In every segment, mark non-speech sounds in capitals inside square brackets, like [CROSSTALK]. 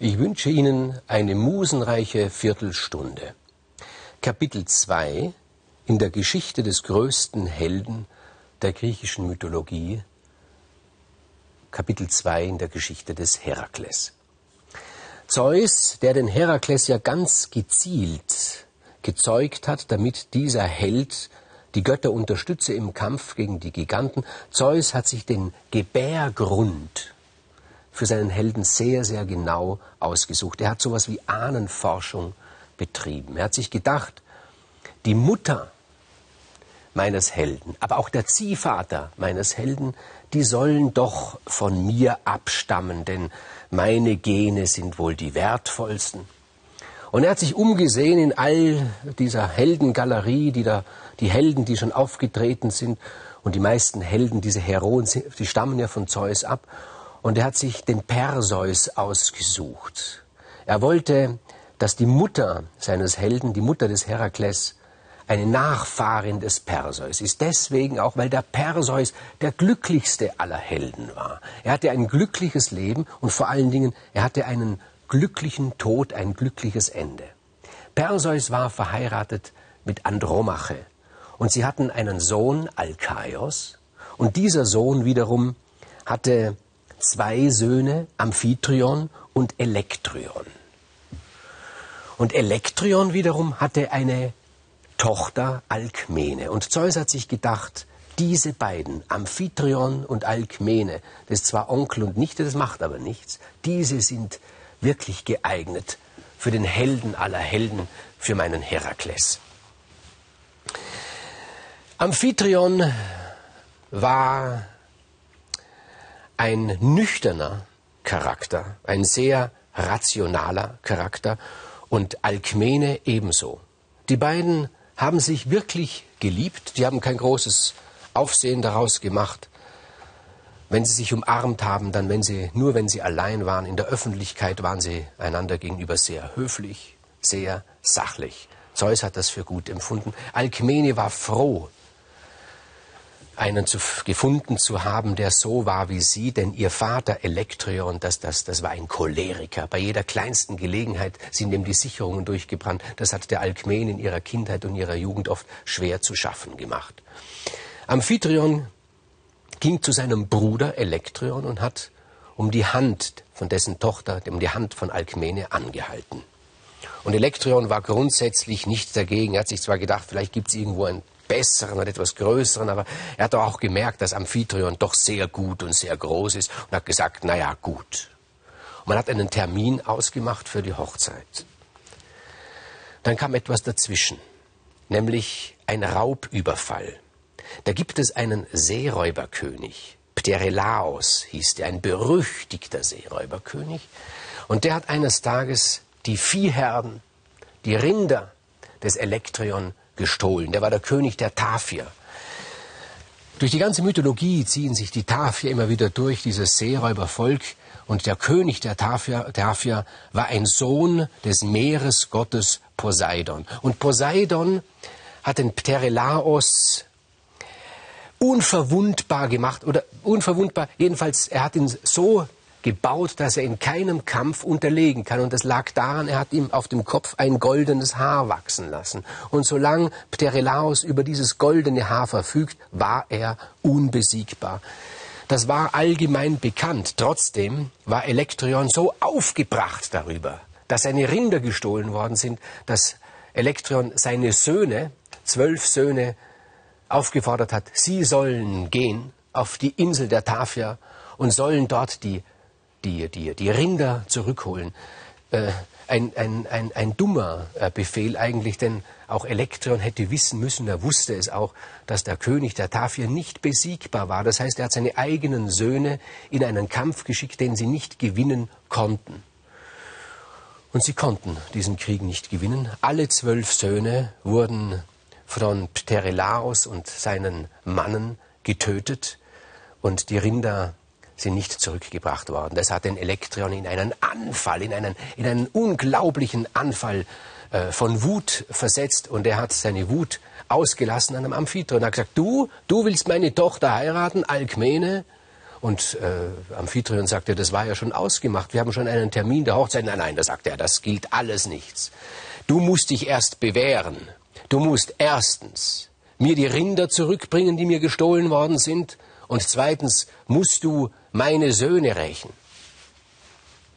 Ich wünsche Ihnen eine musenreiche Viertelstunde. Kapitel 2 in der Geschichte des größten Helden der griechischen Mythologie. Kapitel 2 in der Geschichte des Herakles. Zeus, der den Herakles ja ganz gezielt gezeugt hat, damit dieser Held die Götter unterstütze im Kampf gegen die Giganten. Zeus hat sich den Gebärgrund für seinen Helden sehr, sehr genau ausgesucht. Er hat sowas wie Ahnenforschung betrieben. Er hat sich gedacht, die Mutter meines Helden, aber auch der Ziehvater meines Helden, die sollen doch von mir abstammen, denn meine Gene sind wohl die wertvollsten. Und er hat sich umgesehen in all dieser Heldengalerie, die da, die Helden, die schon aufgetreten sind, und die meisten Helden, diese Heroen, die stammen ja von Zeus ab. Und er hat sich den Perseus ausgesucht. Er wollte, dass die Mutter seines Helden, die Mutter des Herakles, eine Nachfahrin des Perseus ist. Deswegen auch, weil der Perseus der glücklichste aller Helden war. Er hatte ein glückliches Leben und vor allen Dingen, er hatte einen glücklichen Tod, ein glückliches Ende. Perseus war verheiratet mit Andromache und sie hatten einen Sohn, Alkaios, und dieser Sohn wiederum hatte zwei Söhne, Amphitryon und Elektryon. Und Elektryon wiederum hatte eine Tochter, Alkmene. Und Zeus hat sich gedacht, diese beiden, Amphitryon und Alkmene, das ist zwar Onkel und Nichte, das macht aber nichts, diese sind wirklich geeignet für den Helden aller Helden, für meinen Herakles. Amphitryon war ein nüchterner Charakter, ein sehr rationaler Charakter und Alkmene ebenso. Die beiden haben sich wirklich geliebt, die haben kein großes Aufsehen daraus gemacht. Wenn sie sich umarmt haben, dann wenn sie, nur wenn sie allein waren, in der Öffentlichkeit waren sie einander gegenüber sehr höflich, sehr sachlich. Zeus hat das für gut empfunden. Alkmene war froh, einen zu, gefunden zu haben, der so war wie sie, denn ihr Vater Elektrion, das, das, das war ein Choleriker. Bei jeder kleinsten Gelegenheit sind ihm die Sicherungen durchgebrannt. Das hat der Alkmen in ihrer Kindheit und ihrer Jugend oft schwer zu schaffen gemacht. Amphitryon ging zu seinem Bruder Elektrion und hat um die Hand von dessen Tochter, um die Hand von Alkmene angehalten. Und Elektrion war grundsätzlich nicht dagegen. Er hat sich zwar gedacht, vielleicht gibt es irgendwo ein besseren oder etwas größeren, aber er hat auch gemerkt, dass Amphitryon doch sehr gut und sehr groß ist und hat gesagt, na ja, gut. Und man hat einen Termin ausgemacht für die Hochzeit. Dann kam etwas dazwischen, nämlich ein Raubüberfall. Da gibt es einen Seeräuberkönig, Pterelaos hieß der, ein berüchtigter Seeräuberkönig, und der hat eines Tages die Viehherden, die Rinder des Elektrion gestohlen. Der war der König der Tafier. Durch die ganze Mythologie ziehen sich die Tafier immer wieder durch, dieses Seeräubervolk. Und der König der Tafier, Tafier war ein Sohn des Meeresgottes Poseidon. Und Poseidon hat den Pterelaos unverwundbar gemacht, oder unverwundbar, jedenfalls, er hat ihn so gebaut, dass er in keinem Kampf unterlegen kann. Und das lag daran, er hat ihm auf dem Kopf ein goldenes Haar wachsen lassen. Und solange Pterelaos über dieses goldene Haar verfügt, war er unbesiegbar. Das war allgemein bekannt. Trotzdem war Elektrion so aufgebracht darüber, dass seine Rinder gestohlen worden sind, dass Elektrion seine Söhne, zwölf Söhne, aufgefordert hat, sie sollen gehen auf die Insel der Tafia und sollen dort die die, die, die Rinder zurückholen. Äh, ein, ein, ein, ein dummer äh, Befehl eigentlich, denn auch Elektrion hätte wissen müssen, er wusste es auch, dass der König der Tafir nicht besiegbar war. Das heißt, er hat seine eigenen Söhne in einen Kampf geschickt, den sie nicht gewinnen konnten. Und sie konnten diesen Krieg nicht gewinnen. Alle zwölf Söhne wurden von Pterelaos und seinen Mannen getötet und die Rinder sind nicht zurückgebracht worden. Das hat den Elektrion in einen Anfall, in einen, in einen unglaublichen Anfall äh, von Wut versetzt und er hat seine Wut ausgelassen an einem Amphitryon. Er hat gesagt, du, du willst meine Tochter heiraten, Alkmene, Und äh, Amphitryon sagte, das war ja schon ausgemacht. Wir haben schon einen Termin der Hochzeit. Nein, nein, da sagte er, das gilt alles nichts. Du musst dich erst bewähren. Du musst erstens mir die Rinder zurückbringen, die mir gestohlen worden sind. Und zweitens musst du meine Söhne rächen.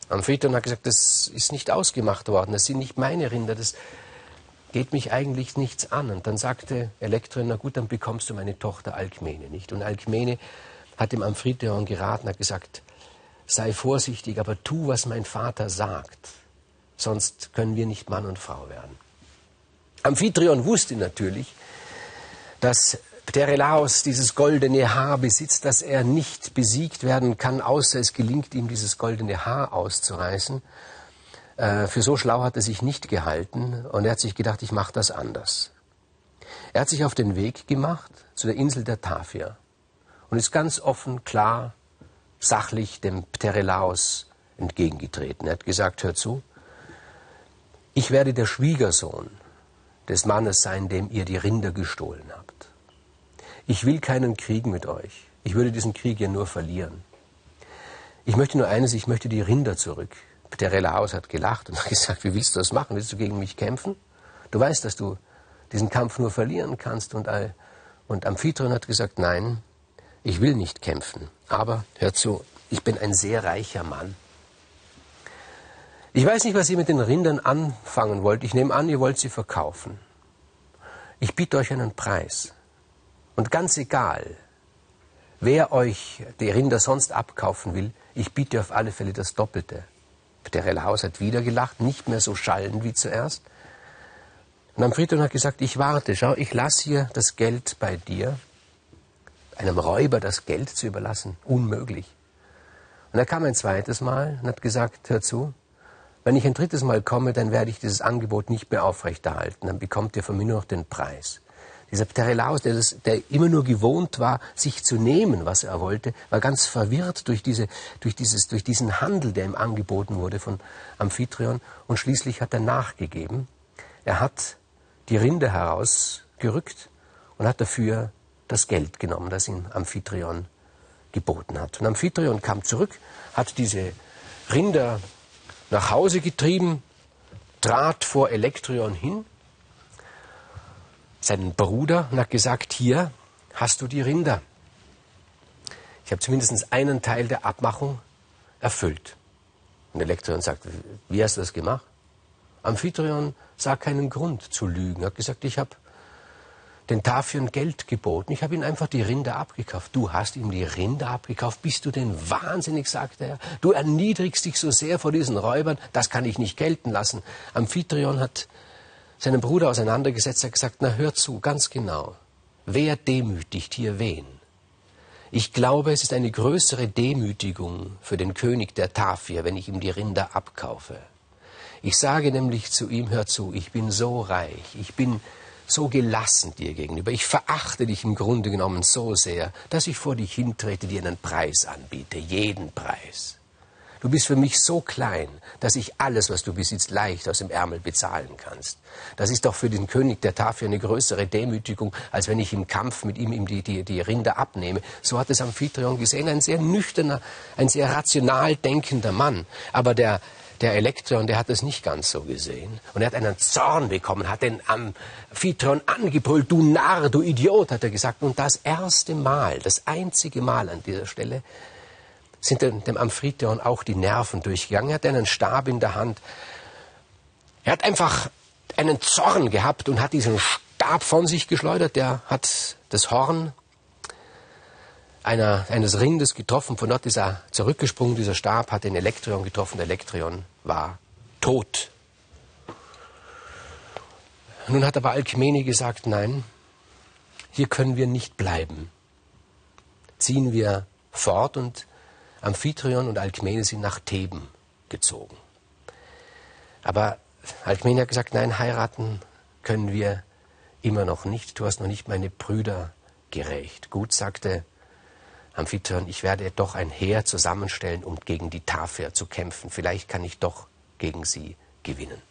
Amphitryon hat gesagt, das ist nicht ausgemacht worden, das sind nicht meine Rinder, das geht mich eigentlich nichts an. Und dann sagte Elektron, na gut, dann bekommst du meine Tochter Alkmene nicht. Und Alkmene hat dem Amphitryon geraten, hat gesagt, sei vorsichtig, aber tu, was mein Vater sagt, sonst können wir nicht Mann und Frau werden. Amphitryon wusste natürlich, dass Pterelaos dieses goldene Haar besitzt, dass er nicht besiegt werden kann, außer es gelingt ihm, dieses goldene Haar auszureißen. Äh, für so schlau hat er sich nicht gehalten und er hat sich gedacht, ich mache das anders. Er hat sich auf den Weg gemacht zu der Insel der Tafia und ist ganz offen, klar, sachlich dem Pterelaos entgegengetreten. Er hat gesagt, hör zu, ich werde der Schwiegersohn des Mannes sein, dem ihr die Rinder gestohlen habt. Ich will keinen Krieg mit euch. Ich würde diesen Krieg ja nur verlieren. Ich möchte nur eines, ich möchte die Rinder zurück. Der Relaus hat gelacht und hat [LAUGHS] gesagt, wie willst du das machen? Willst du gegen mich kämpfen? Du weißt, dass du diesen Kampf nur verlieren kannst. Und, und Amphitryon hat gesagt, nein, ich will nicht kämpfen. Aber, hör zu, ich bin ein sehr reicher Mann. Ich weiß nicht, was ihr mit den Rindern anfangen wollt. Ich nehme an, ihr wollt sie verkaufen. Ich biete euch einen Preis. Und ganz egal, wer euch die Rinder sonst abkaufen will, ich biete auf alle Fälle das Doppelte. Der Rellhaus hat wieder gelacht, nicht mehr so schallend wie zuerst. Und Amfriton hat gesagt, ich warte, schau, ich lasse hier das Geld bei dir. Einem Räuber das Geld zu überlassen, unmöglich. Und er kam ein zweites Mal und hat gesagt, hör zu, wenn ich ein drittes Mal komme, dann werde ich dieses Angebot nicht mehr aufrechterhalten, dann bekommt ihr von mir nur noch den Preis. Dieser Pterelaus, der, das, der immer nur gewohnt war, sich zu nehmen, was er wollte, war ganz verwirrt durch, diese, durch, dieses, durch diesen Handel, der ihm angeboten wurde von Amphitryon. Und schließlich hat er nachgegeben. Er hat die Rinde herausgerückt und hat dafür das Geld genommen, das ihm Amphitryon geboten hat. Und Amphitryon kam zurück, hat diese Rinder nach Hause getrieben, trat vor Elektrion hin seinen Bruder und hat gesagt, hier hast du die Rinder. Ich habe zumindest einen Teil der Abmachung erfüllt. Und Elektrion sagt, wie hast du das gemacht? Amphitryon sah keinen Grund zu lügen. Er hat gesagt, ich habe den Tafion Geld geboten. Ich habe ihm einfach die Rinder abgekauft. Du hast ihm die Rinder abgekauft. Bist du denn wahnsinnig, sagte er. Du erniedrigst dich so sehr vor diesen Räubern. Das kann ich nicht gelten lassen. Amphitryon hat seinen Bruder auseinandergesetzt, hat gesagt, na hör zu, ganz genau. Wer demütigt hier wen? Ich glaube, es ist eine größere Demütigung für den König der Tafir, wenn ich ihm die Rinder abkaufe. Ich sage nämlich zu ihm, hör zu, ich bin so reich, ich bin so gelassen dir gegenüber, ich verachte dich im Grunde genommen so sehr, dass ich vor dich hintrete, dir einen Preis anbiete, jeden Preis. Du bist für mich so klein, dass ich alles, was du besitzt, leicht aus dem Ärmel bezahlen kannst. Das ist doch für den König der Tafel eine größere Demütigung, als wenn ich im Kampf mit ihm, die, die, die Rinder abnehme. So hat es Amphitryon gesehen. Ein sehr nüchterner, ein sehr rational denkender Mann. Aber der, der Elektron, der hat es nicht ganz so gesehen. Und er hat einen Zorn bekommen, hat den Amphitryon angebrüllt, du Narr, du Idiot, hat er gesagt. Und das erste Mal, das einzige Mal an dieser Stelle, sind dem Amphitryon auch die Nerven durchgegangen. Er hat einen Stab in der Hand. Er hat einfach einen Zorn gehabt und hat diesen Stab von sich geschleudert. Der hat das Horn einer, eines Rindes getroffen. Von dort ist er zurückgesprungen. Dieser Stab hat den Elektrion getroffen. Der Elektrion war tot. Nun hat aber Alkmene gesagt, nein, hier können wir nicht bleiben. Ziehen wir fort und Amphitryon und Alkmene sind nach Theben gezogen. Aber Alkmene hat gesagt, nein, heiraten können wir immer noch nicht. Du hast noch nicht meine Brüder gerecht. Gut, sagte Amphitryon, ich werde doch ein Heer zusammenstellen, um gegen die Tafel zu kämpfen. Vielleicht kann ich doch gegen sie gewinnen.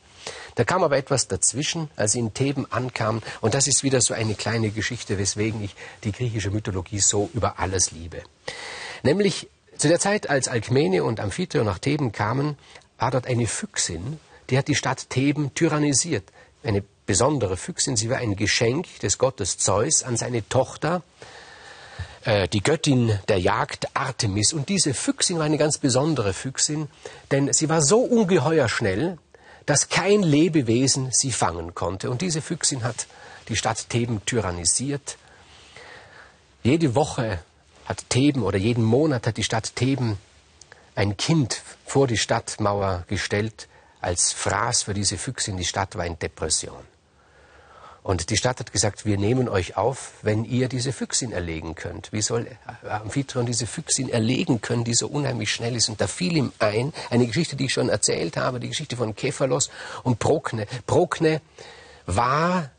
Da kam aber etwas dazwischen, als sie in Theben ankamen. Und das ist wieder so eine kleine Geschichte, weswegen ich die griechische Mythologie so über alles liebe. Nämlich zu der Zeit, als Alkmene und Amphitryon nach Theben kamen, war dort eine Füchsin, die hat die Stadt Theben tyrannisiert. Eine besondere Füchsin, sie war ein Geschenk des Gottes Zeus an seine Tochter, äh, die Göttin der Jagd Artemis. Und diese Füchsin war eine ganz besondere Füchsin, denn sie war so ungeheuer schnell, dass kein Lebewesen sie fangen konnte. Und diese Füchsin hat die Stadt Theben tyrannisiert. Jede Woche hat Theben oder jeden Monat hat die Stadt Theben ein Kind vor die Stadtmauer gestellt als Fraß für diese Füchsin. Die Stadt war in Depression. Und die Stadt hat gesagt, wir nehmen euch auf, wenn ihr diese Füchsin erlegen könnt. Wie soll Amphitryon diese Füchsin erlegen können, die so unheimlich schnell ist? Und da fiel ihm ein, eine Geschichte, die ich schon erzählt habe, die Geschichte von Kephalos und Prokne. Prokne war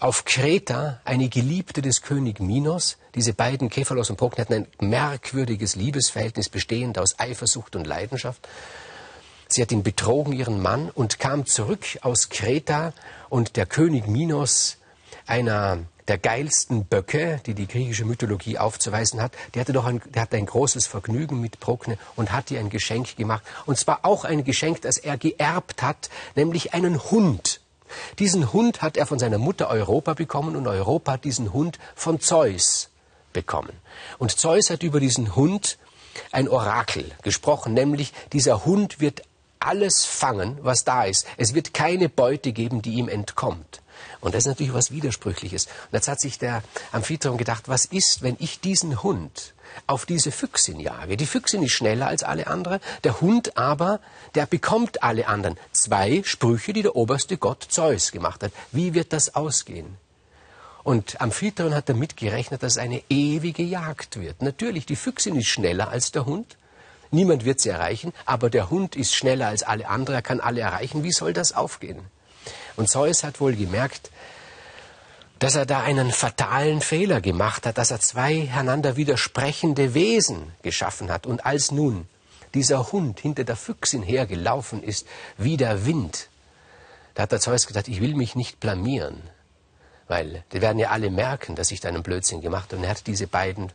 auf Kreta eine Geliebte des König Minos. Diese beiden, Kephalos und Prokne, hatten ein merkwürdiges Liebesverhältnis bestehend aus Eifersucht und Leidenschaft. Sie hat ihn betrogen, ihren Mann, und kam zurück aus Kreta und der König Minos, einer der geilsten Böcke, die die griechische Mythologie aufzuweisen hat, der hatte doch ein, der hatte ein großes Vergnügen mit Prokne und hat ihr ein Geschenk gemacht. Und zwar auch ein Geschenk, das er geerbt hat, nämlich einen Hund. Diesen Hund hat er von seiner Mutter Europa bekommen und Europa hat diesen Hund von Zeus bekommen. Und Zeus hat über diesen Hund ein Orakel gesprochen, nämlich dieser Hund wird alles fangen, was da ist. Es wird keine Beute geben, die ihm entkommt. Und das ist natürlich was Widersprüchliches. Und jetzt hat sich der Amphitryon gedacht, was ist, wenn ich diesen Hund auf diese Füchsin jage? Die Füchsin ist schneller als alle anderen, der Hund aber, der bekommt alle anderen. Zwei Sprüche, die der oberste Gott Zeus gemacht hat. Wie wird das ausgehen? Und Amphitryon hat damit gerechnet, dass eine ewige Jagd wird. Natürlich, die Füchsin ist schneller als der Hund, Niemand wird sie erreichen, aber der Hund ist schneller als alle anderen, er kann alle erreichen. Wie soll das aufgehen? Und Zeus hat wohl gemerkt, dass er da einen fatalen Fehler gemacht hat, dass er zwei einander widersprechende Wesen geschaffen hat. Und als nun dieser Hund hinter der Füchsin hergelaufen ist, wie der Wind, da hat der Zeus gesagt, ich will mich nicht blamieren, weil die werden ja alle merken, dass ich da einen Blödsinn gemacht habe. Und er hat diese beiden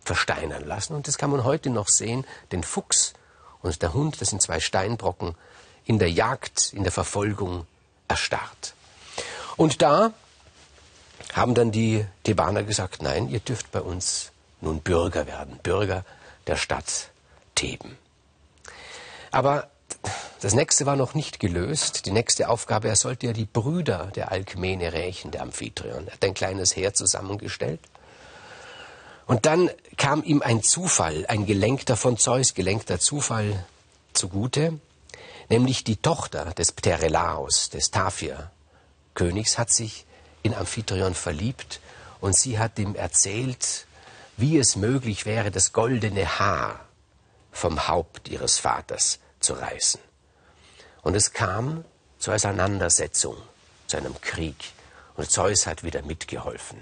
versteinern lassen. Und das kann man heute noch sehen. Den Fuchs und der Hund, das sind zwei Steinbrocken, in der Jagd, in der Verfolgung erstarrt. Und da haben dann die Thebaner gesagt, nein, ihr dürft bei uns nun Bürger werden, Bürger der Stadt Theben. Aber das nächste war noch nicht gelöst. Die nächste Aufgabe, er sollte ja die Brüder der Alkmene rächen, der Amphitryon. Er hat ein kleines Heer zusammengestellt und dann kam ihm ein Zufall, ein gelenkter von Zeus gelenkter Zufall zugute, nämlich die Tochter des Pterelaos, des Tafir-Königs, hat sich in Amphitryon verliebt und sie hat ihm erzählt, wie es möglich wäre, das goldene Haar vom Haupt ihres Vaters zu reißen. Und es kam zur Auseinandersetzung, zu einem Krieg. Und Zeus hat wieder mitgeholfen.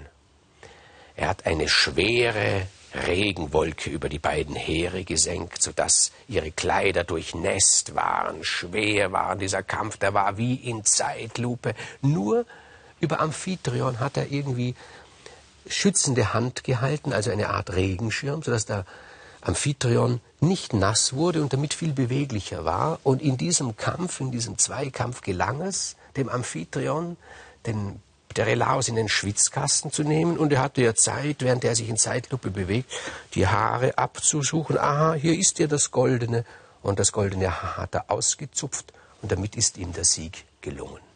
Er hat eine schwere Regenwolke über die beiden Heere gesenkt, sodass ihre Kleider durchnässt waren, schwer waren. Dieser Kampf, der war wie in Zeitlupe. Nur über Amphitryon hat er irgendwie schützende Hand gehalten, also eine Art Regenschirm, sodass der Amphitryon nicht nass wurde und damit viel beweglicher war. Und in diesem Kampf, in diesem Zweikampf gelang es dem Amphitryon, den der Relaus in den Schwitzkasten zu nehmen und er hatte ja Zeit, während er sich in Zeitlupe bewegt, die Haare abzusuchen. Aha, hier ist ja das Goldene und das goldene Haar hat er ausgezupft und damit ist ihm der Sieg gelungen.